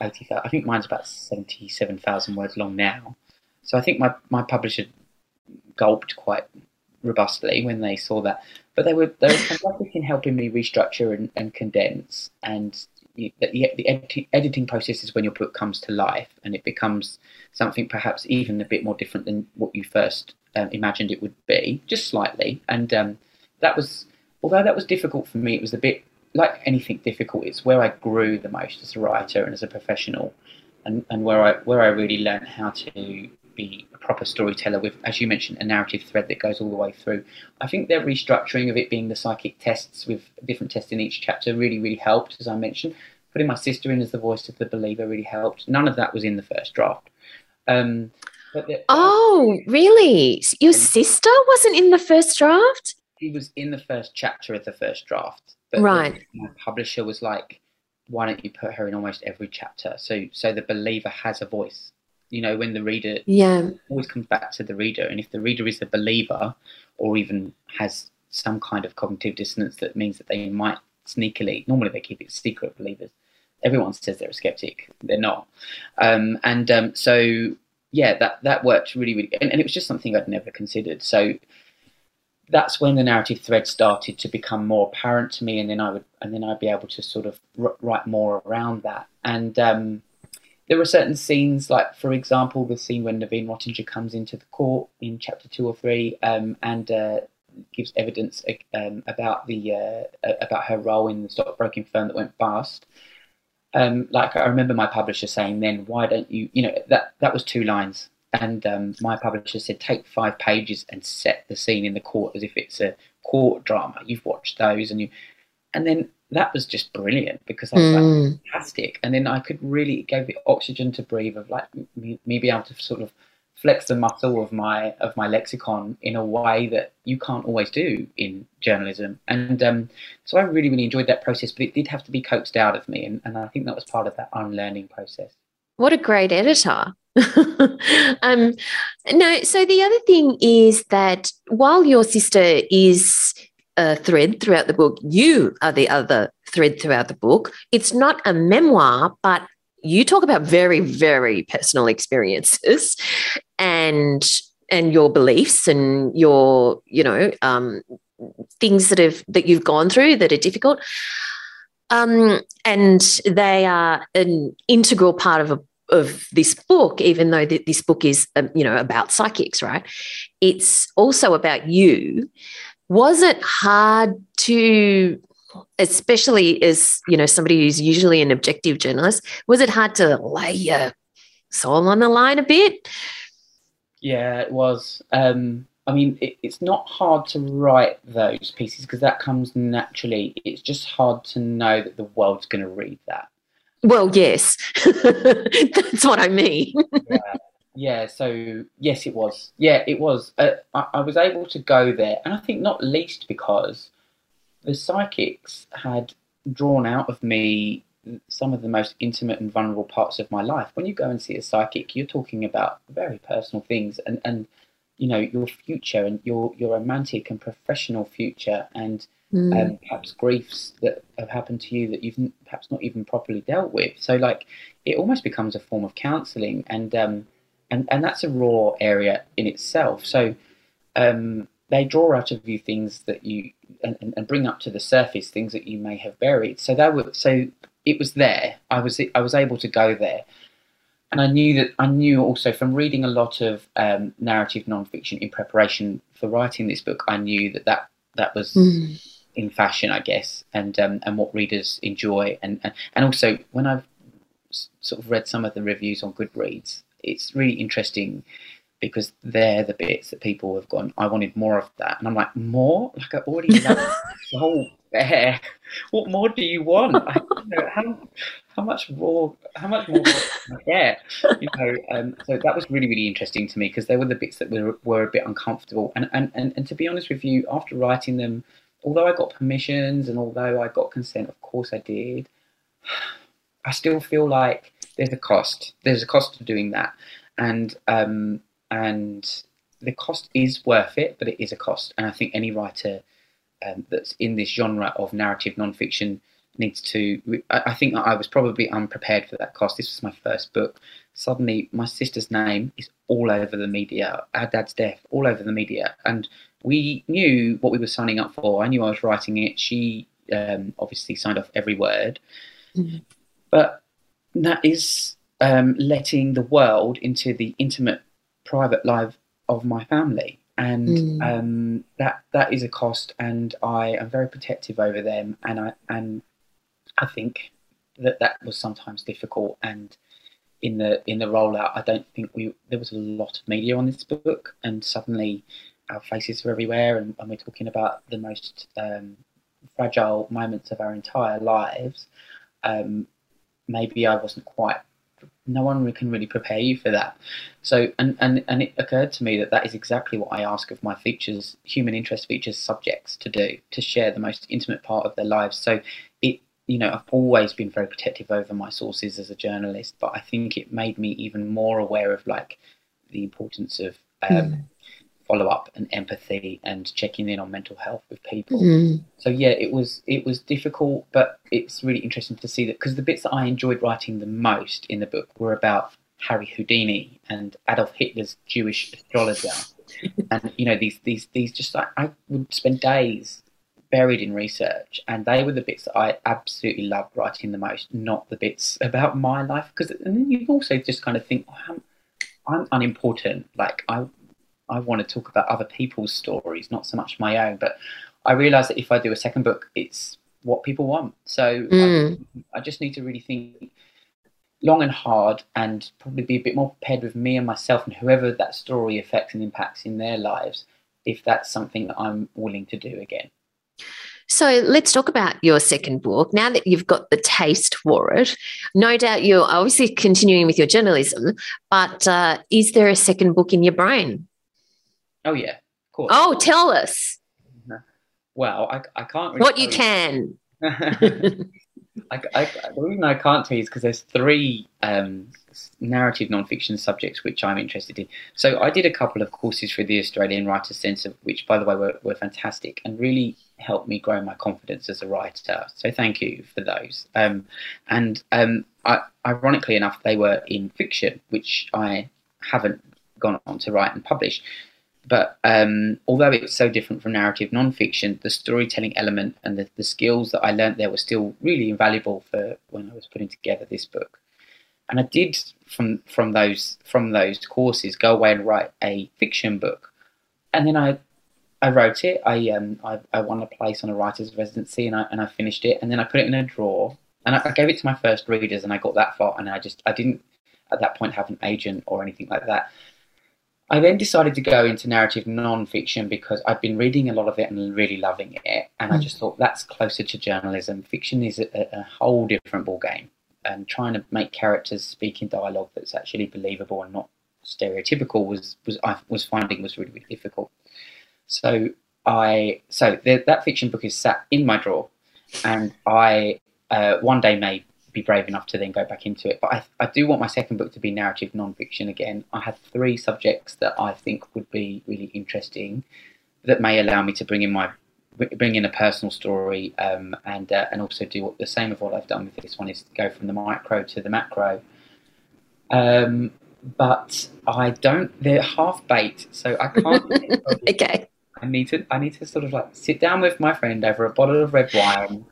80,000. I think mine's about 77,000 words long now. So I think my, my publisher gulped quite robustly when they saw that. But they were they were fantastic in helping me restructure and, and condense. And the, the, the ed- editing process is when your book comes to life and it becomes something perhaps even a bit more different than what you first um, imagined it would be, just slightly. And um, that was although that was difficult for me. It was a bit like anything difficult. It's where I grew the most as a writer and as a professional, and, and where I where I really learned how to be a proper storyteller with, as you mentioned, a narrative thread that goes all the way through. I think their restructuring of it being the psychic tests with different tests in each chapter really, really helped, as I mentioned. Putting my sister in as the voice of the believer really helped. None of that was in the first draft. Um, the, oh, really? Your sister wasn't in the first draft? She was in the first chapter of the first draft. But right. The, my publisher was like, why don't you put her in almost every chapter? So, so the believer has a voice. You know when the reader yeah. always comes back to the reader and if the reader is a believer or even has some kind of cognitive dissonance that means that they might sneakily normally they keep it secret believers. Everyone says they're a skeptic. They're not. Um, and um, so yeah that that worked really really and, and it was just something i'd never considered. So that's when the narrative thread started to become more apparent to me and then i would and then i'd be able to sort of write more around that and um, there were certain scenes, like for example, the scene when Naveen Rottinger comes into the court in chapter two or three, um, and uh, gives evidence um, about the uh, about her role in the stockbroking firm that went bust. Um, like I remember my publisher saying then, why don't you, you know, that that was two lines, and um, my publisher said take five pages and set the scene in the court as if it's a court drama. You've watched those, and you, and then that was just brilliant because I was mm. like fantastic, and then I could really gave it oxygen to breathe of like me, me be able to sort of flex the muscle of my of my lexicon in a way that you can't always do in journalism, and um, so I really really enjoyed that process, but it did have to be coaxed out of me, and, and I think that was part of that unlearning process. What a great editor. um, no, so the other thing is that while your sister is a thread throughout the book. You are the other thread throughout the book. It's not a memoir, but you talk about very, very personal experiences and and your beliefs and your, you know, um, things that have that you've gone through that are difficult. Um, and they are an integral part of a of this book, even though this book is, um, you know, about psychics, right? It's also about you. Was it hard to especially as you know somebody who's usually an objective journalist was it hard to lay your soul on the line a bit? Yeah it was. Um, i mean it, it's not hard to write those pieces because that comes naturally. It's just hard to know that the world's going to read that well yes that's what i mean yeah. Yeah, so yes, it was. Yeah, it was. Uh, I, I, was able to go there, and I think not least because the psychics had drawn out of me some of the most intimate and vulnerable parts of my life. When you go and see a psychic, you're talking about very personal things, and and you know your future and your your romantic and professional future, and mm. um, perhaps griefs that have happened to you that you've perhaps not even properly dealt with. So like, it almost becomes a form of counselling, and um, and and that's a raw area in itself. So um, they draw out of you things that you and, and, bring up to the surface things that you may have buried. So that was so it was there. I was I was able to go there, and I knew that I knew also from reading a lot of um, narrative nonfiction in preparation for writing this book. I knew that that that was. Mm. In fashion, I guess, and um, and what readers enjoy, and, and and also when I've sort of read some of the reviews on Goodreads, it's really interesting because they're the bits that people have gone, I wanted more of that. And I'm like, more? Like I already love the whole bear. What more do you want? I, you know, how how much more how much more can I get? You know, um, so that was really, really interesting to me because they were the bits that were were a bit uncomfortable. And, and and and to be honest with you, after writing them, although I got permissions and although I got consent, of course I did, I still feel like there's a cost. There's a cost to doing that, and um, and the cost is worth it, but it is a cost. And I think any writer um, that's in this genre of narrative nonfiction needs to. I think I was probably unprepared for that cost. This was my first book. Suddenly, my sister's name is all over the media. Our dad's death, all over the media, and we knew what we were signing up for. I knew I was writing it. She um, obviously signed off every word, mm-hmm. but that is um, letting the world into the intimate, private life of my family. And Mm. um, that that is a cost, and I am very protective over them, and I and I think that that was sometimes difficult, and in the in the rollout, I don't think we there was a lot of media on this book, and suddenly our faces are everywhere, and, and we're talking about the most um, fragile moments of our entire lives. Um, maybe I wasn't quite. No one can really prepare you for that. So, and, and, and it occurred to me that that is exactly what I ask of my features, human interest features subjects to do, to share the most intimate part of their lives. So, it, you know, I've always been very protective over my sources as a journalist, but I think it made me even more aware of like the importance of um, Mm. Follow up and empathy and checking in on mental health with people. Mm. so yeah it was it was difficult but it's really interesting to see that because the bits that i enjoyed writing the most in the book were about harry houdini and adolf hitler's jewish astrologer. And you know these these these just like i would spend days buried in research and they were the bits that i absolutely loved writing the most not the bits about my life. Because and then you also just kind of think oh, I'm, I'm unimportant. Like i i want to talk about other people's stories not so much my own but I realise that if I do a second book, it's what people want. So Mm. I, I just need to really think long and hard and probably be a bit more prepared with me and myself and whoever that story affects and impacts in their lives if that's something that I'm willing to do again. So let's talk about your second book. Now that you've got the taste for it, no doubt you're obviously continuing with your journalism, but uh, is there a second book in your brain? Oh, yeah, of course. Oh, tell us Well, I, I can't really what you can. I, I, the reason I can't tell you is because there's three um, narrative non-fiction subjects which I'm interested in. So I did a couple of courses for the Australian Writers Centre, which, by the way, were, were fantastic and really helped me grow my confidence as a writer. So thank you for those. Um, and um, I, ironically enough, they were in fiction, which I haven't gone on to write and publish. But um, although it's so different from narrative non-fiction, the storytelling element and the, the skills that I learnt there were still really invaluable for when I was putting together this book. And I did from from those from those courses go away and write a fiction book, and then I I wrote it. I um I, I won a place on a writer's residency, and I and I finished it, and then I put it in a drawer, and I, I gave it to my first readers, and I got that far, and I just I didn't at that point have an agent or anything like that. I then decided to go into narrative non-fiction because I'd been reading a lot of it and really loving it, and I Mm. just thought that's closer to journalism. Fiction is a, a whole different ballgame, and trying to make characters speak in dialogue that's actually believable and not stereotypical was was I was finding was really, really difficult. So I so the, that fiction book is sat in my drawer, and I uh, one day may be brave enough to then go back into it. But I, I do want my second book to be narrative non-fiction again. I have three subjects that I think would be really interesting that may allow me to bring in my bring in a personal story um, and uh, and also do what, the same of what I've done with this one is go from the micro to the macro. Um, but I don't. They're half baked, so I can't. Okay. I need to I need to sort of like sit down with my friend over a bottle of red wine,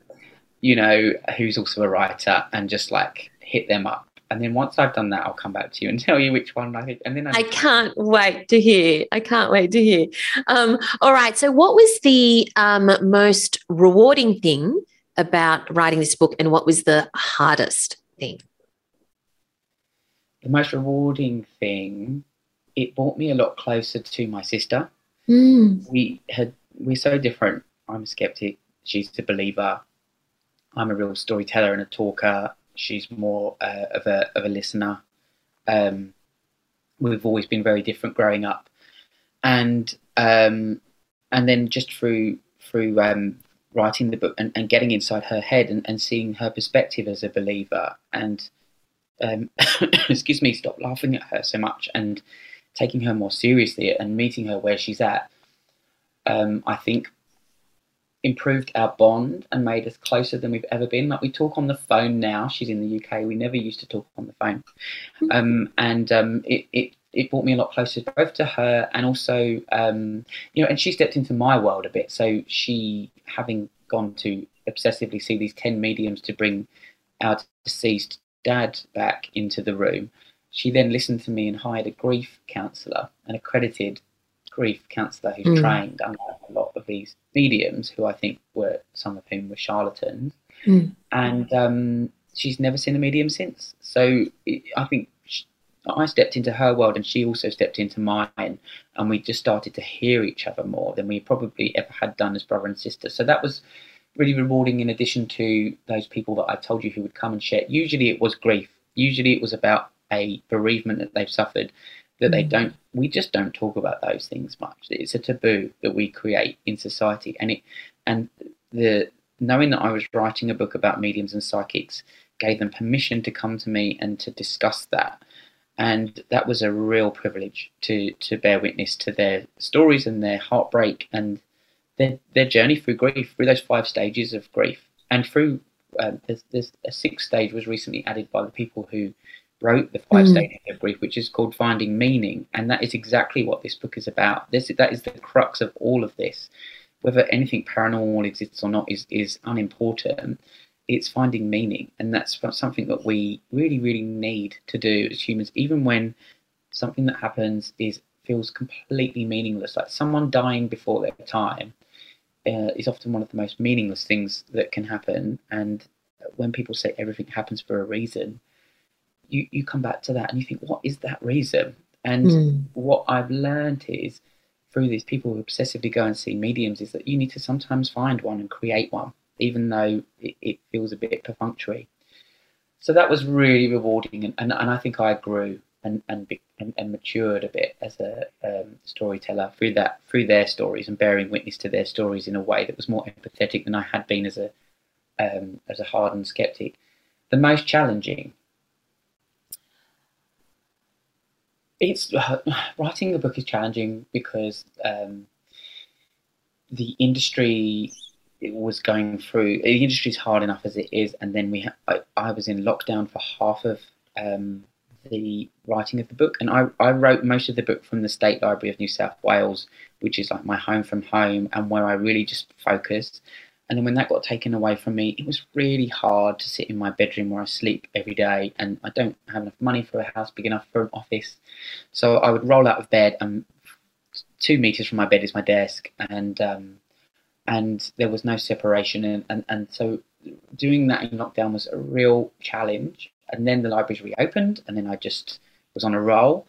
you know, who's also a writer, and just like hit them up. And then once I've done that, I'll come back to you and tell you which one I think. And then I, I can't wait to hear. I can't wait to hear. Um, all right. So, what was the um, most rewarding thing about writing this book, and what was the hardest thing? the most rewarding thing, it brought me a lot closer to my sister. Mm. We had we're so different. I'm a skeptic. She's a believer. I'm a real storyteller and a talker. She's more uh, of a of a listener. Um, we've always been very different growing up, and um, and then just through through um, writing the book and, and getting inside her head and, and seeing her perspective as a believer and um, excuse me, stop laughing at her so much and taking her more seriously and meeting her where she's at, um, I think improved our bond and made us closer than we've ever been. Like we talk on the phone now. She's in the UK. We never used to talk on the phone, um, and um, it, it it brought me a lot closer both to her and also um, you know. And she stepped into my world a bit. So she, having gone to obsessively see these ten mediums to bring our deceased dad back into the room, she then listened to me and hired a grief counsellor, an accredited grief counsellor who's Mm. trained, unlike a lot of these mediums, who I think were some of whom were charlatans. Mm. And um, she's never seen a medium since. So it, I think sh I stepped into her world, and she also stepped into mine, and we just started to hear each other more than we probably ever had done as brother and sister. So that was really rewarding. In addition to those people that I told you who would come and share, usually it was grief. Usually it was about a bereavement that they've suffered that they Mm. don't we just don't talk about those things much. It's a taboo that we create in society. And it and the knowing that i was writing a book about mediums and psychics gave them permission to come to me and to discuss that. And that was a real privilege to to bear witness to their stories and their heartbreak and their their journey through grief through those five stages of grief. And through um, there's, there's a sixth stage was recently added by the people who wrote the five Mm. stages of grief, which is called Finding Meaning, and that is exactly what this book is about. This that is the crux of all of this. Whether anything paranormal exists or not is is unimportant. It's finding meaning, and that's something that we really, really need to do as humans, even when something that happens is feels completely meaningless. Like someone dying before their time uh, is often one of the most meaningless things that can happen. And when people say everything happens for a reason, you, you come back to that and you think, what is that reason? And Mm. what I've learned is through these people who obsessively go and see mediums is that you need to sometimes find one and create one, even though it, it feels a bit perfunctory. So that was really rewarding, and, and, and I think I grew and and, be, and and matured a bit as a um, storyteller through that through their stories and bearing witness to their stories in a way that was more empathetic than I had been as a um, as a hardened skeptic. The most challenging it's writing a book is challenging because um, the industry was going through the industry is hard enough as it is and then we ha- I, I was in lockdown for half of um, the writing of the book. And I, I wrote most of the book from the state library of new south wales which is like my home from home and where i really just focused and then when that got taken away from me it was really hard to sit in my bedroom where i sleep every day and i don't have enough money for a house big enough for an office so I would roll out of bed, and two meters from my bed is my desk, and um, and there was no separation, and, and, and so doing that in lockdown was a real challenge. And then the libraries reopened, and then I just was on a roll.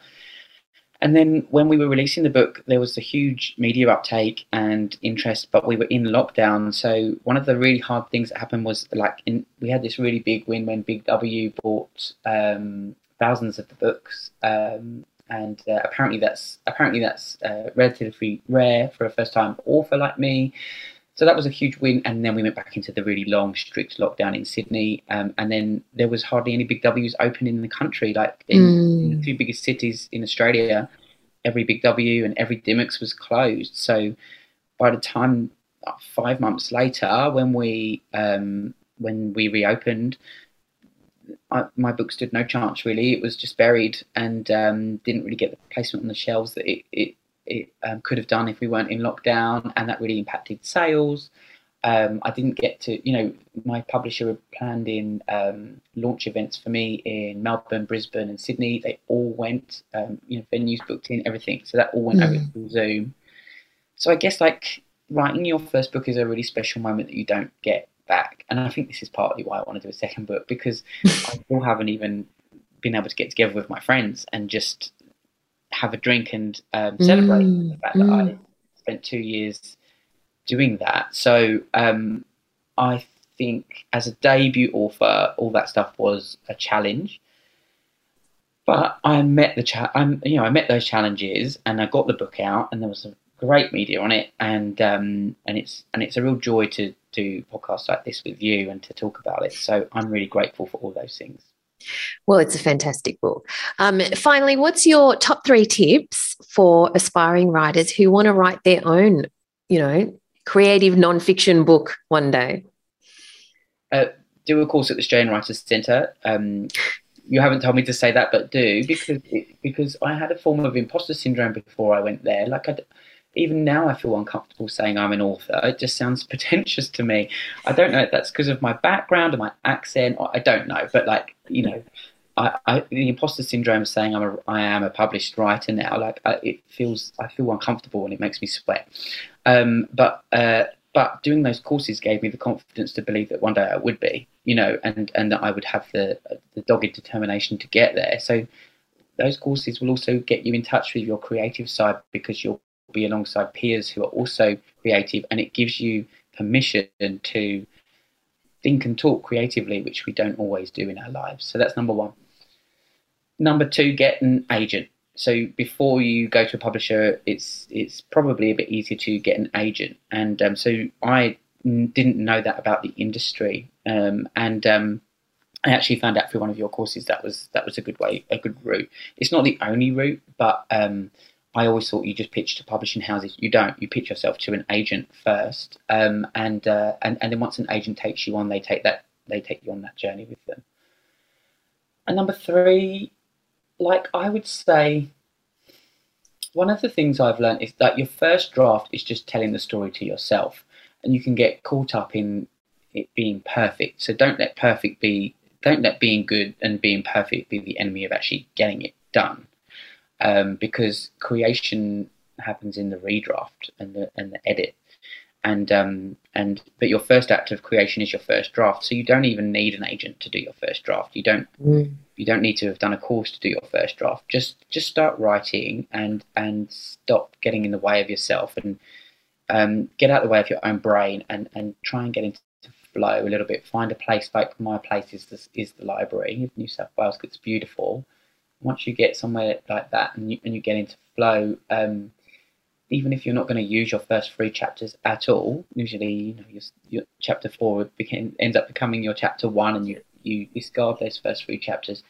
And then when we were releasing the book, there was a huge media uptake and interest, but we were in lockdown. So one of the really hard things that happened was like in, we had this really big win when Big W bought um, thousands of the books, um, and uh, apparently that's apparently that's uh, relatively rare for a first-time author like me. So that was a huge win, and then we went back into the really long, strict lockdown in Sydney, um, and then there was hardly any big Ws open in the country. Like in, in the Mm. two biggest cities in Australia, every big W and every Dymocks was closed. So by the time five months later, when we um, when we reopened, I, my book stood no chance really. It was just buried and um, didn't really get the placement on the shelves that it it, it um, could have done if we weren't in lockdown, and that really impacted sales. Um, I didn't get to, you know, my publisher had planned in um, launch events for me in Melbourne, Brisbane, and Sydney. They all went, um, you know, venues booked in, everything. So that all went over Mm. through Zoom. So I guess like writing your first book is a really special moment that you don't get back. And I think this is partly why I want to do a second book because I still haven't even been able to get together with my friends and just have a drink and um, celebrate Mm, the fact that I mm. spent two years doing that. So um, I think as a debut author, all that stuff was a challenge. But I met the cha- I'm you know I met those challenges and I got the book out and there was a great media on it and um, and it's and it's a real joy to do podcasts like this with you and to talk about it. So I'm really grateful for all those things. Well, it's a fantastic book. Um, finally, what's your top three tips for aspiring writers who want to write their own, you know, creative nonfiction book one day? do a course at the Australian Writers Centre. Um, you haven't told me to say that, but do because because I had a form of imposter syndrome before I went there. Like I, even now, I feel uncomfortable saying I'm an author. It just sounds pretentious to me. I don't know if that's because of my background or my accent, or I don't know. But like you know, I, I, the imposter syndrome of saying I'm a, I am a published writer now, like I, it feels, I feel uncomfortable and it makes me sweat. Um, but uh, but doing those courses gave me the confidence to believe that one day I would be, you know, and and that I would have the the dogged determination to get there. So those courses will also get you in touch with your creative side because you'll be alongside peers who are also creative, and it gives you permission to think and talk creatively, which we don't always do in our lives. So that's number one. Number two, get an agent. So before you go to a publisher, it's it's probably a bit easier to get an agent. And um, so I didn't know that about the industry, um, and um, I actually found out through one of your courses that was that was a good way, a good route. It's not the only route, but um, I always thought you just pitch to publishing houses. You don't. You pitch yourself to an agent first, um, and uh, and and then once an agent takes you on, they take that they take you on that journey with them. And number three, like I would say, one of the things I've learned is that your first draft is just telling the story to yourself, and you can get caught up in it being perfect. So don't let perfect be don't let being good and being perfect be the enemy of actually getting it done um, because creation happens in the redraft and the and the edit. And um, and but your first act of creation is your first draft. So you don't even need an agent to do your first draft. You don't mm. you don't need to have done a course to do your first draft. Just just start writing and and stop getting in the way of yourself and um, get out of the way of your own brain and and try and get into flow a little bit. Find a place like my place is the, is the library. In New South Wales it's beautiful once you get somewhere like that and you, and you get into flow, um, even if you're not going to use your first three chapters at all, usually you know your, your chapter four ends up becoming your chapter one, and you you discard those first three chapters.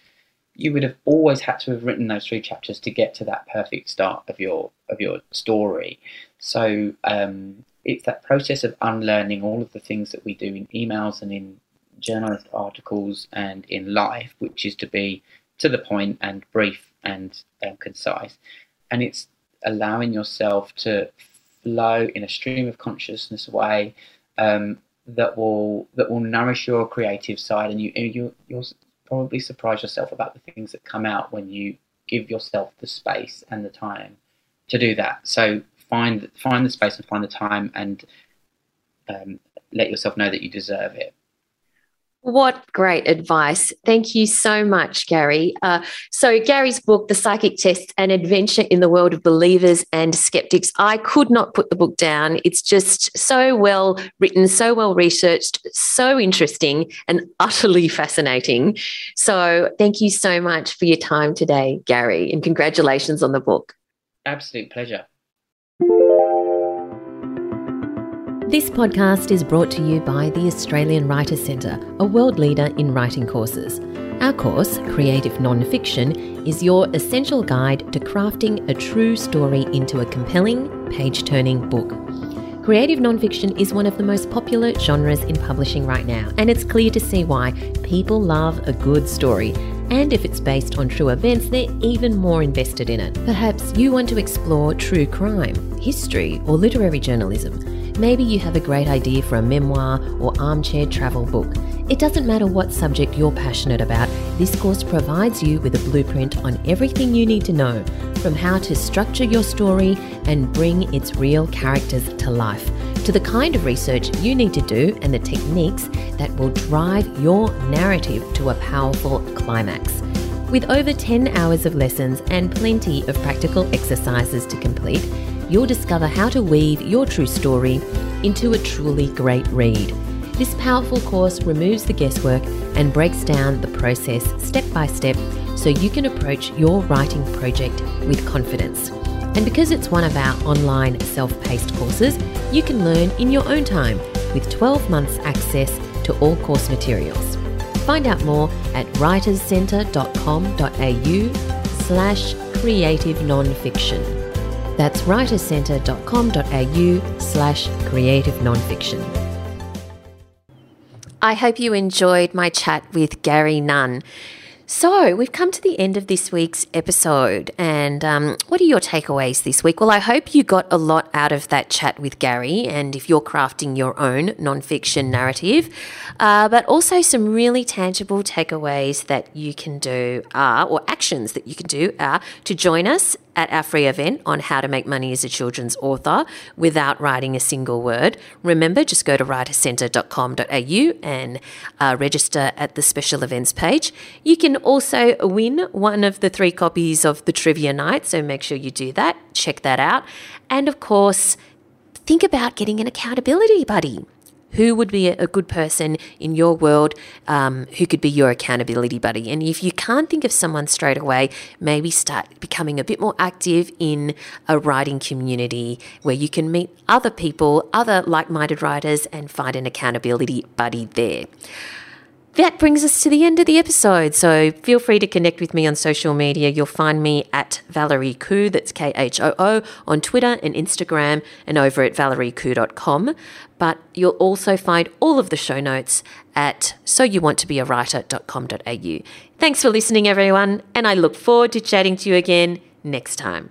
You would have always had to have written those three chapters to get to that perfect start of your of your story. So um, it's that process of unlearning all of the things that we do in emails and in journalist articles and in life, which is to be to the point and brief and um, concise. And it's allowing yourself to flow in a stream of consciousness way um, that will that will nourish your creative side, and you you you'll probably surprise yourself about the things that come out when you give yourself the space and the time to do that. So find find the space and find the time, and um, let yourself know that you deserve it. What great advice. Thank you so much, Gary. Uh, so, Gary's book, The Psychic Test An Adventure in the World of Believers and Skeptics, I could not put the book down. It's just so well written, so well researched, so interesting, and utterly fascinating. So, thank you so much for your time today, Gary, and congratulations on the book. Absolute pleasure. This podcast is brought to you by the Australian Writers Centre, a world leader in writing courses. Our course, Creative Nonfiction, is your essential guide to crafting a true story into a compelling, page turning book. Creative nonfiction is one of the most popular genres in publishing right now, and it's clear to see why. People love a good story, and if it's based on true events, they're even more invested in it. Perhaps you want to explore true crime, history, or literary journalism. Maybe you have a great idea for a memoir or armchair travel book. It doesn't matter what subject you're passionate about, this course provides you with a blueprint on everything you need to know, from how to structure your story and bring its real characters to life, to the kind of research you need to do and the techniques that will drive your narrative to a powerful climax. With over 10 hours of lessons and plenty of practical exercises to complete, you'll discover how to weave your true story into a truly great read. This powerful course removes the guesswork and breaks down the process step by step so you can approach your writing project with confidence. And because it's one of our online self paced courses, you can learn in your own time with 12 months access to all course materials. Find out more at writerscentre.com.au slash creative nonfiction. That's writerscentre.com.au slash creative nonfiction. I hope you enjoyed my chat with Gary Nunn. So, we've come to the end of this week's episode. And um, what are your takeaways this week? Well, I hope you got a lot out of that chat with Gary. And if you're crafting your own nonfiction narrative, uh, but also some really tangible takeaways that you can do are, or actions that you can do are to join us at our free event on how to make money as a children's author without writing a single word. Remember, just go to writercentre.com.au and uh, register at the special events page. You can also win one of the three copies of the trivia night, so make sure you do that. Check that out. And of course, think about getting an accountability buddy. Who would be a good person in your world um, who could be your accountability buddy? And if you can't think of someone straight away, maybe start becoming a bit more active in a writing community where you can meet other people, other like minded writers, and find an accountability buddy there that brings us to the end of the episode. So feel free to connect with me on social media. You'll find me at Valerie Khoo, that's K H O O, on Twitter and Instagram and over at valeriekhoo.com. But you'll also find all of the show notes at soyouwanttobeawriter.com.au. Thanks for listening, everyone, and I look forward to chatting to you again next time.